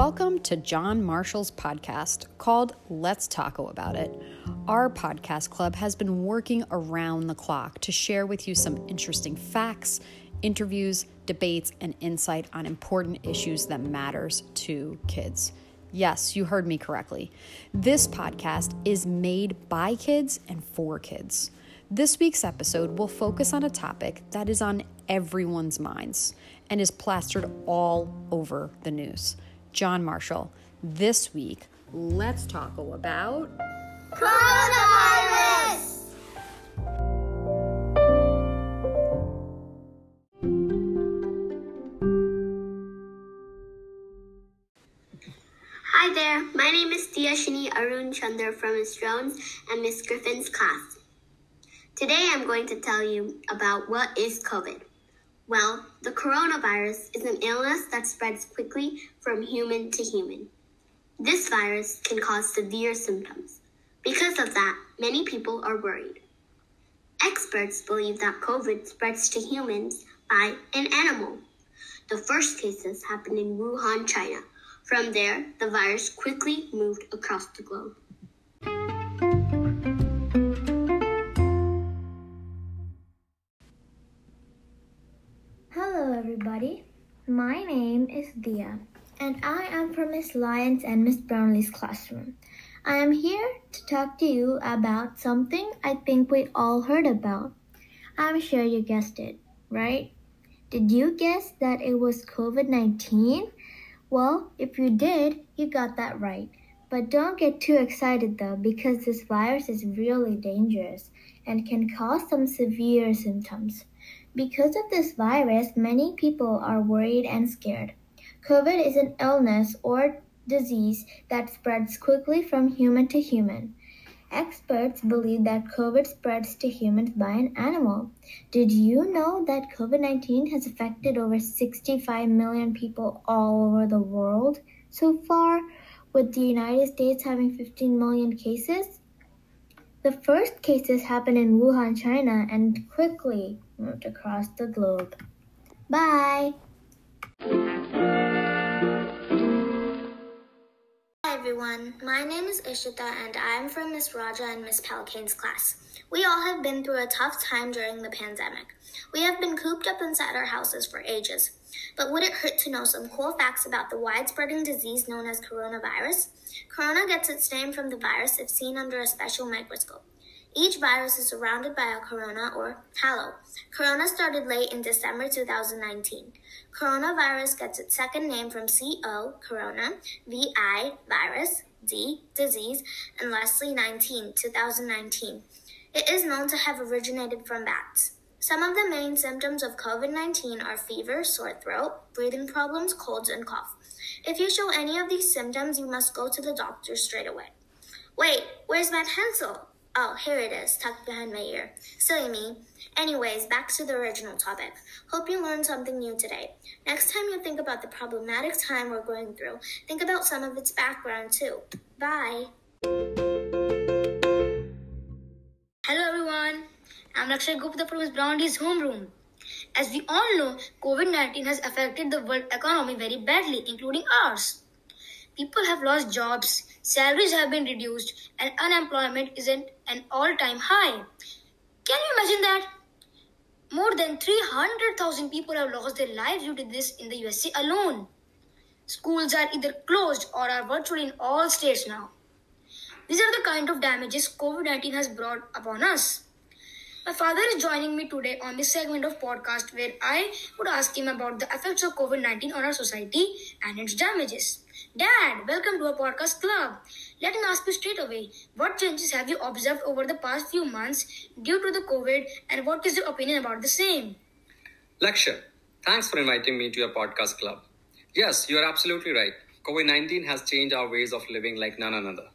Welcome to John Marshall's podcast called Let's Taco About It. Our podcast club has been working around the clock to share with you some interesting facts, interviews, debates, and insight on important issues that matters to kids. Yes, you heard me correctly. This podcast is made by kids and for kids. This week's episode will focus on a topic that is on everyone's minds and is plastered all over the news. John Marshall. This week, let's talk about Coronavirus! Hi there, my name is Diashini Arun Chandra from Ms. Jones and Miss Griffin's class. Today I'm going to tell you about what is COVID. Well, the coronavirus is an illness that spreads quickly from human to human. This virus can cause severe symptoms. Because of that, many people are worried. Experts believe that COVID spreads to humans by an animal. The first cases happened in Wuhan, China. From there, the virus quickly moved across the globe. My name is Dia, and I am from Miss Lyons and Miss Brownlee's classroom. I am here to talk to you about something I think we all heard about. I'm sure you guessed it, right? Did you guess that it was COVID 19? Well, if you did, you got that right. But don't get too excited though, because this virus is really dangerous and can cause some severe symptoms. Because of this virus, many people are worried and scared. COVID is an illness or disease that spreads quickly from human to human. Experts believe that COVID spreads to humans by an animal. Did you know that COVID 19 has affected over 65 million people all over the world so far, with the United States having 15 million cases? The first cases happened in Wuhan, China, and quickly moved across the globe. Bye! Hi everyone, my name is Ishita and I'm from Miss Raja and Miss Palkane's class. We all have been through a tough time during the pandemic. We have been cooped up inside our houses for ages. But would it hurt to know some cool facts about the widespreading disease known as coronavirus? Corona gets its name from the virus if seen under a special microscope. Each virus is surrounded by a corona or halo. Corona started late in December 2019. Coronavirus gets its second name from CO, corona, VI, virus, D, disease, and lastly 19, 2019. It is known to have originated from bats. Some of the main symptoms of COVID 19 are fever, sore throat, breathing problems, colds, and cough. If you show any of these symptoms, you must go to the doctor straight away. Wait, where's my pencil? Oh, here it is, tucked behind my ear. Silly me. Anyways, back to the original topic. Hope you learned something new today. Next time you think about the problematic time we're going through, think about some of its background too. Bye. Hello everyone, I'm Lakshay Gupta from Miss Brownlee's homeroom. As we all know, COVID 19 has affected the world economy very badly, including ours. People have lost jobs, salaries have been reduced, and unemployment is at an all time high. Can you imagine that? More than 300,000 people have lost their lives due to this in the USA alone. Schools are either closed or are virtually in all states now. These are the kind of damages COVID 19 has brought upon us. My father is joining me today on this segment of podcast where I would ask him about the effects of COVID 19 on our society and its damages. Dad, welcome to our podcast club. Let me ask you straight away what changes have you observed over the past few months due to the COVID and what is your opinion about the same? Lakshay, thanks for inviting me to your podcast club. Yes, you are absolutely right. COVID 19 has changed our ways of living like none another.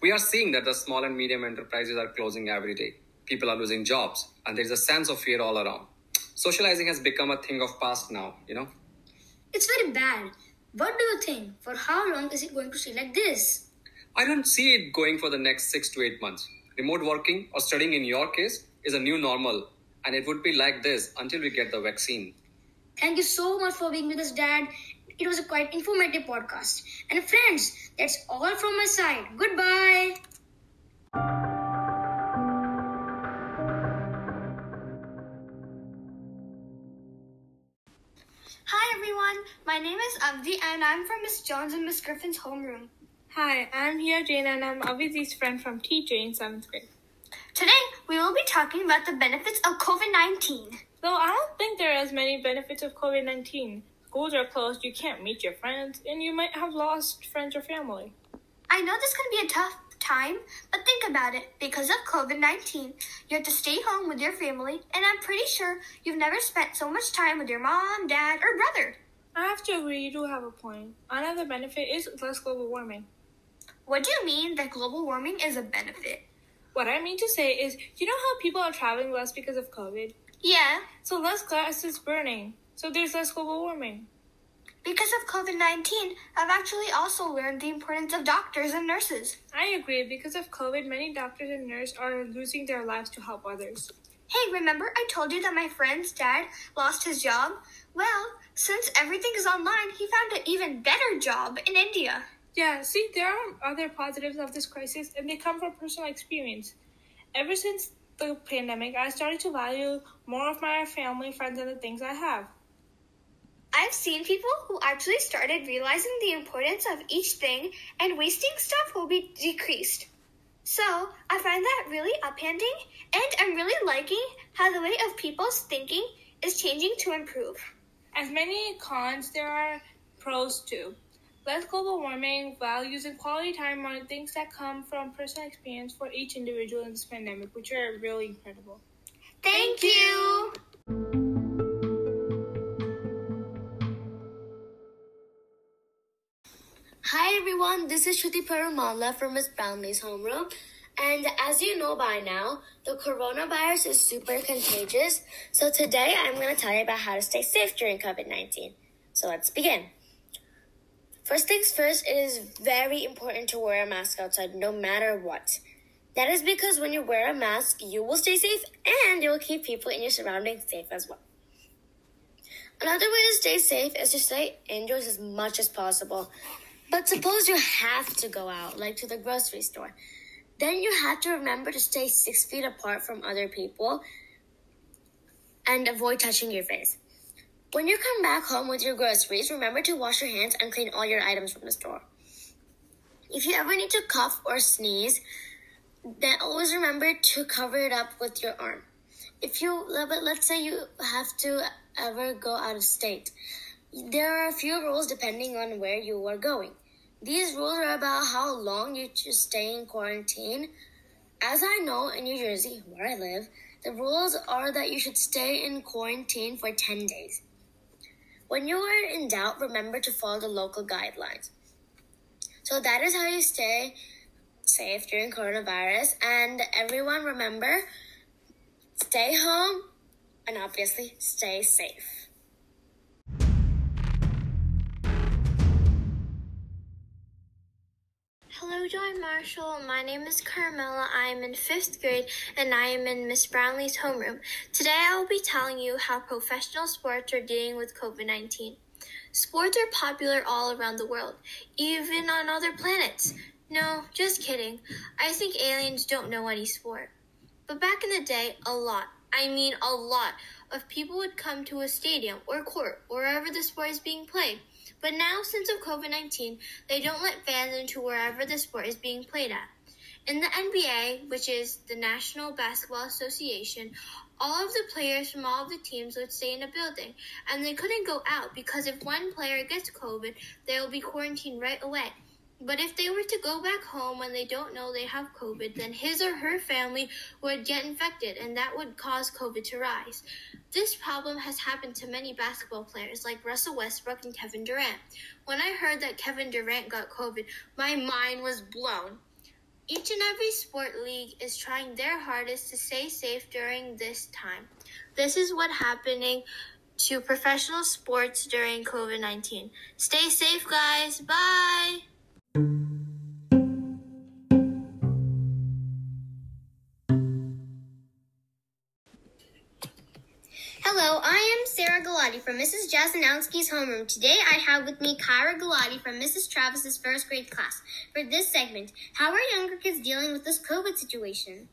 We are seeing that the small and medium enterprises are closing every day. People are losing jobs, and there is a sense of fear all around. Socializing has become a thing of past now, you know? It's very bad. What do you think? For how long is it going to stay like this? I don't see it going for the next six to eight months. Remote working or studying in your case is a new normal, and it would be like this until we get the vaccine. Thank you so much for being with us, Dad. it was a quite informative podcast. And friends, that's all from my side. Goodbye. My name is Avdi and I'm from Miss Jones and Miss Griffin's homeroom. Hi, I'm here, Jane and I'm Avizi's friend from TJ in 7th grade. Today we will be talking about the benefits of COVID 19. Though I don't think there are as many benefits of COVID 19. Schools are closed, you can't meet your friends, and you might have lost friends or family. I know this can be a tough time, but think about it. Because of COVID 19, you have to stay home with your family, and I'm pretty sure you've never spent so much time with your mom, dad, or brother. I have to agree, you do have a point. Another benefit is less global warming. What do you mean that global warming is a benefit? What I mean to say is, you know how people are traveling less because of COVID? Yeah, So less glass is burning. So there's less global warming. because of COVID 19, I've actually also learned the importance of doctors and nurses. I agree, because of COVID, many doctors and nurses are losing their lives to help others. Hey, remember I told you that my friend's dad lost his job? Well, since everything is online, he found an even better job in India. Yeah, see, there are other positives of this crisis, and they come from personal experience. Ever since the pandemic, I started to value more of my family, friends, and the things I have. I've seen people who actually started realizing the importance of each thing and wasting stuff will be decreased. So, I find that really upending and I'm really liking how the way of people's thinking is changing to improve. As many cons, there are pros too. Less global warming, values, and quality time are things that come from personal experience for each individual in this pandemic, which are really incredible. Thank, you. Hi everyone, this is Shruti Paramala from Miss Brownlee's homeroom. And as you know by now, the coronavirus is super contagious. So today I'm going to tell you about how to stay safe during COVID 19. So let's begin. First things first, it is very important to wear a mask outside no matter what. That is because when you wear a mask, you will stay safe and you will keep people in your surroundings safe as well. Another way to stay safe is to stay indoors as much as possible. But suppose you have to go out, like to the grocery store. Then you have to remember to stay six feet apart from other people and avoid touching your face. When you come back home with your groceries, remember to wash your hands and clean all your items from the store. If you ever need to cough or sneeze, then always remember to cover it up with your arm. If you, but let's say you have to ever go out of state, there are a few rules depending on where you are going. These rules are about how long you should stay in quarantine. As I know in New Jersey, where I live, the rules are that you should stay in quarantine for 10 days. When you are in doubt, remember to follow the local guidelines. So that is how you stay safe during coronavirus. And everyone remember, stay home and obviously stay safe. Hello, Marshall. My name is Carmela. I am in fifth grade and I am in Miss Brownlee's homeroom. Today I will be telling you how professional sports are dealing with COVID 19. Sports are popular all around the world, even on other planets. No, just kidding. I think aliens don't know any sport. But back in the day, a lot, I mean a lot, of people would come to a stadium or court, wherever the sport is being played. But now, since of COVID 19, they don't let fans into wherever the sport is being played at. In the NBA, which is the National Basketball Association, all of the players from all of the teams would stay in a building, and they couldn't go out because if one player gets COVID, they will be quarantined right away. But if they were to go back home when they don't know they have COVID, then his or her family would get infected, and that would cause COVID to rise. This problem has happened to many basketball players like Russell Westbrook and Kevin Durant. When I heard that Kevin Durant got COVID, my mind was blown. Each and every sport league is trying their hardest to stay safe during this time. This is what happening to professional sports during COVID 19. Stay safe, guys. Bye. Hello, I am Sarah Galati from Mrs. Jasnowski's homeroom. Today I have with me Kyra Galati from Mrs. Travis's first grade class. For this segment, how are younger kids dealing with this COVID situation?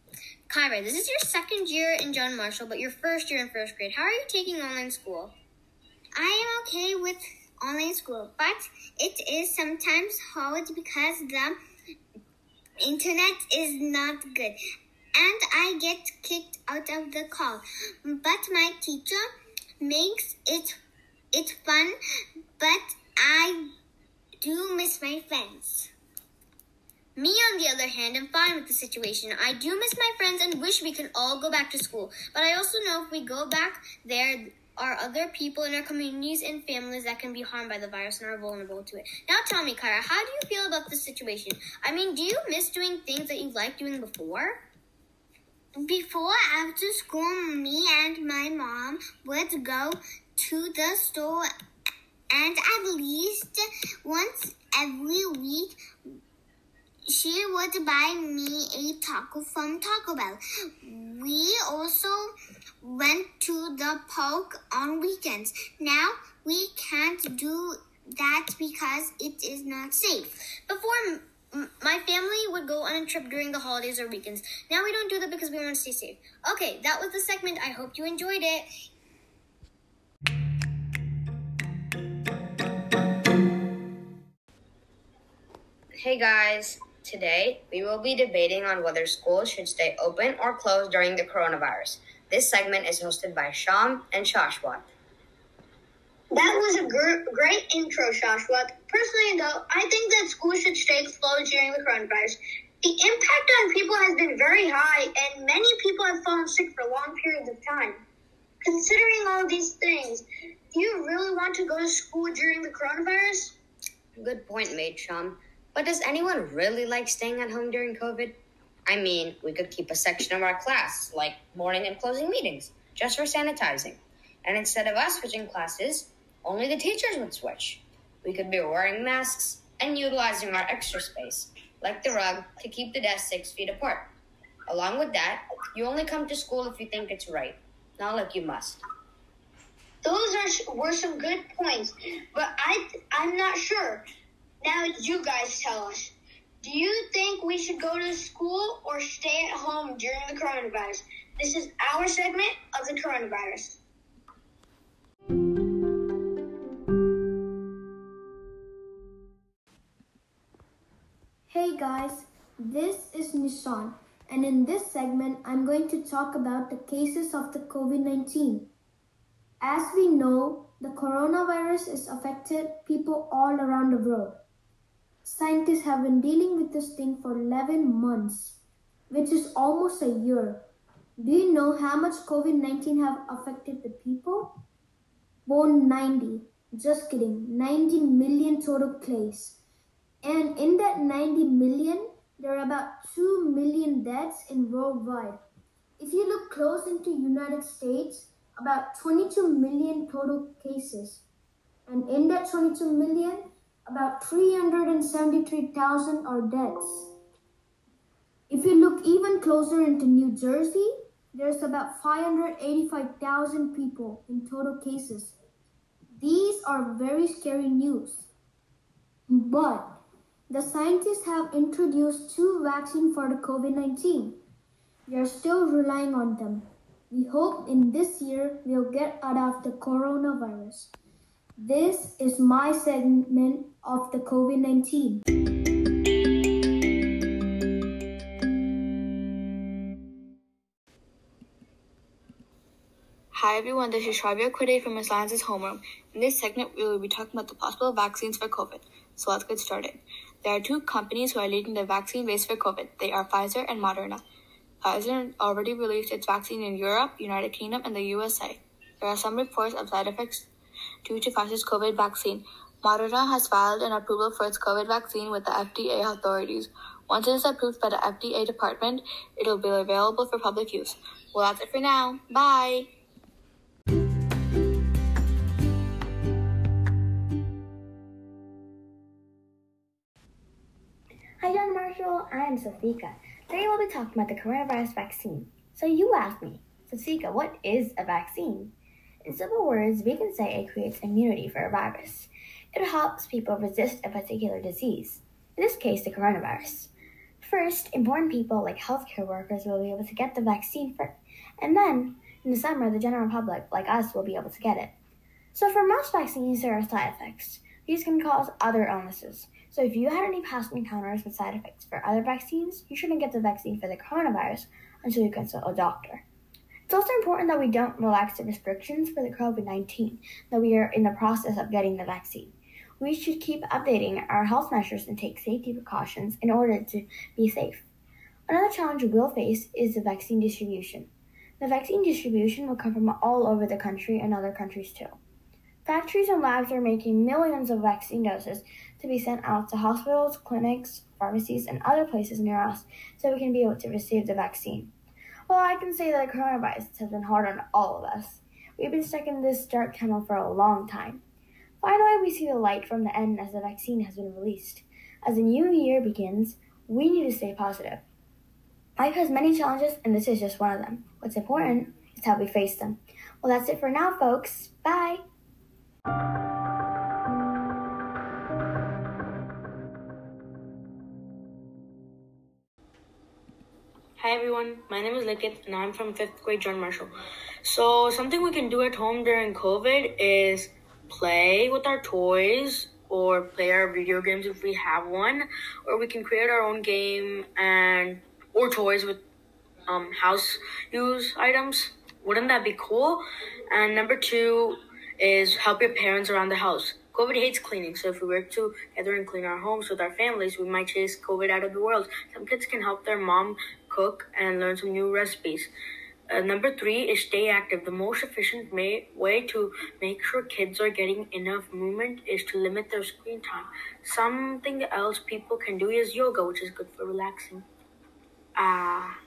Kyra, this is your second year in John Marshall, but your first year in first grade. How are you taking online school? I am okay with online school, but it is sometimes hard because the internet is not good and I get kicked out of the call. But my teacher makes it it fun, but I do miss my friends. Me, on the other hand, am fine with the situation. I do miss my friends and wish we could all go back to school. But I also know if we go back there, are other people in our communities and families that can be harmed by the virus and are vulnerable to it. Now tell me, Kyra, how do you feel about this situation? I mean, do you miss doing things that you liked doing before? Before after school, me and my mom would go to the store and at least once every week she would buy me a taco from Taco Bell. We also went to the park on weekends. Now we can't do that because it is not safe. Before my family would go on a trip during the holidays or weekends. Now we don't do that because we want to stay safe. Okay, that was the segment. I hope you enjoyed it. Hey guys, today we will be debating on whether schools should stay open or closed during the coronavirus. This segment is hosted by Sham and Shashwat. That was a gr- great intro, Shashwat. Personally, though, I think that schools should stay closed during the coronavirus. The impact on people has been very high, and many people have fallen sick for long periods of time. Considering all these things, do you really want to go to school during the coronavirus? Good point made, Sham. But does anyone really like staying at home during COVID? I mean, we could keep a section of our class, like morning and closing meetings, just for sanitizing. And instead of us switching classes, only the teachers would switch. We could be wearing masks and utilizing our extra space, like the rug, to keep the desks six feet apart. Along with that, you only come to school if you think it's right, not like you must. Those are were some good points, but I I'm not sure. Now you guys tell us. Do you think we should go to school or stay at home during the coronavirus? This is our segment of the coronavirus. Hey guys, this is Nishan, and in this segment, I'm going to talk about the cases of the COVID 19. As we know, the coronavirus has affected people all around the world. Scientists have been dealing with this thing for 11 months, which is almost a year. Do you know how much COVID-19 have affected the people? Born 90. Just kidding. 90 million total cases. And in that 90 million, there are about 2 million deaths in worldwide. If you look close into United States, about 22 million total cases. And in that 22 million, about 373,000 are deaths. If you look even closer into New Jersey, there's about 585,000 people in total cases. These are very scary news. But the scientists have introduced two vaccines for the COVID 19. We are still relying on them. We hope in this year we'll get out of the coronavirus. This is my segment of the COVID 19. Hi everyone, this is Shavia Quide from Science's homeroom. In this segment, we will be talking about the possible vaccines for COVID. So let's get started. There are two companies who are leading the vaccine race for COVID. They are Pfizer and Moderna. Pfizer already released its vaccine in Europe, United Kingdom, and the USA. There are some reports of side effects due to Pfizer's COVID vaccine. Moderna has filed an approval for its COVID vaccine with the FDA authorities. Once it is approved by the FDA department, it will be available for public use. Well, that's it for now. Bye! Hi, John Marshall. I am Safika. Today we'll be talking about the coronavirus vaccine. So you asked me, Safika, what is a vaccine? In simple words, we can say it creates immunity for a virus. It helps people resist a particular disease, in this case, the coronavirus. First, important people like healthcare workers will be able to get the vaccine first, and then, in the summer, the general public, like us, will be able to get it. So, for most vaccines, there are side effects. These can cause other illnesses. So, if you had any past encounters with side effects for other vaccines, you shouldn't get the vaccine for the coronavirus until you consult a doctor. It's also important that we don't relax the restrictions for the COVID 19, that we are in the process of getting the vaccine. We should keep updating our health measures and take safety precautions in order to be safe. Another challenge we'll face is the vaccine distribution. The vaccine distribution will come from all over the country and other countries too. Factories and labs are making millions of vaccine doses to be sent out to hospitals, clinics, pharmacies, and other places near us so we can be able to receive the vaccine. Well, I can say that coronavirus has been hard on all of us. We've been stuck in this dark tunnel for a long time. Finally, we see the light from the end as the vaccine has been released. As the new year begins, we need to stay positive. Life has many challenges, and this is just one of them. What's important is how we face them. Well, that's it for now, folks. Bye. Hi everyone, my name is Likit and I'm from 5th grade John Marshall. So, something we can do at home during COVID is play with our toys or play our video games if we have one, or we can create our own game and or toys with um, house use items. Wouldn't that be cool? And number two is help your parents around the house. COVID hates cleaning, so if we work together and clean our homes with our families, we might chase COVID out of the world. Some kids can help their mom cook and learn some new recipes. Uh, number three is stay active. The most efficient may- way to make sure kids are getting enough movement is to limit their screen time. Something else people can do is yoga, which is good for relaxing. Ah.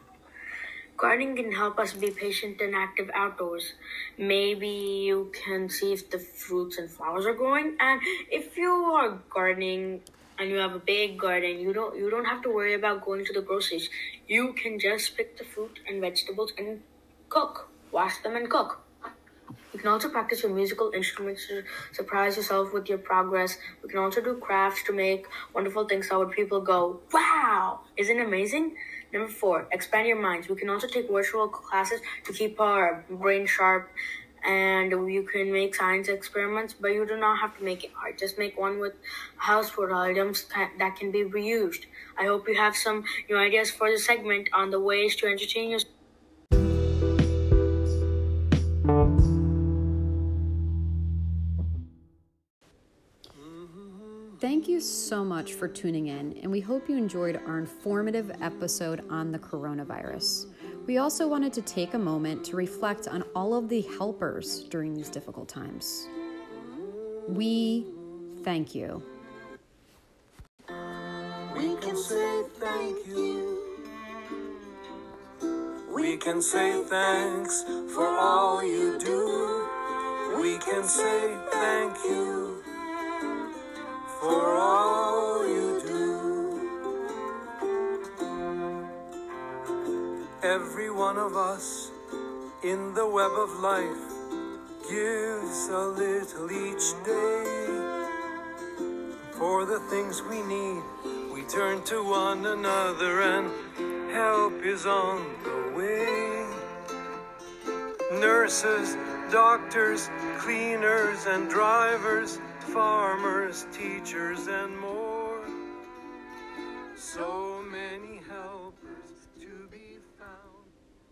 Gardening can help us be patient and active outdoors. Maybe you can see if the fruits and flowers are growing, and if you are gardening and you have a big garden, you don't you don't have to worry about going to the groceries. You can just pick the fruit and vegetables and cook, wash them and cook. You can also practice your musical instruments to surprise yourself with your progress. We can also do crafts to make wonderful things that would people go, wow, isn't it amazing? Number four, expand your minds. We can also take virtual classes to keep our brain sharp and you can make science experiments, but you do not have to make it hard. Just make one with household items that can be reused. I hope you have some new ideas for the segment on the ways to entertain yourself. Thank you so much for tuning in, and we hope you enjoyed our informative episode on the coronavirus. We also wanted to take a moment to reflect on all of the helpers during these difficult times. We thank you. We can say thank you. We can say thanks for all you do. We can say thank you for all you do. Every one of us in the web of life gives a little each day. For the things we need, we turn to one another, and help is on the way. Nurses, doctors, cleaners, and drivers farmers, teachers, and more.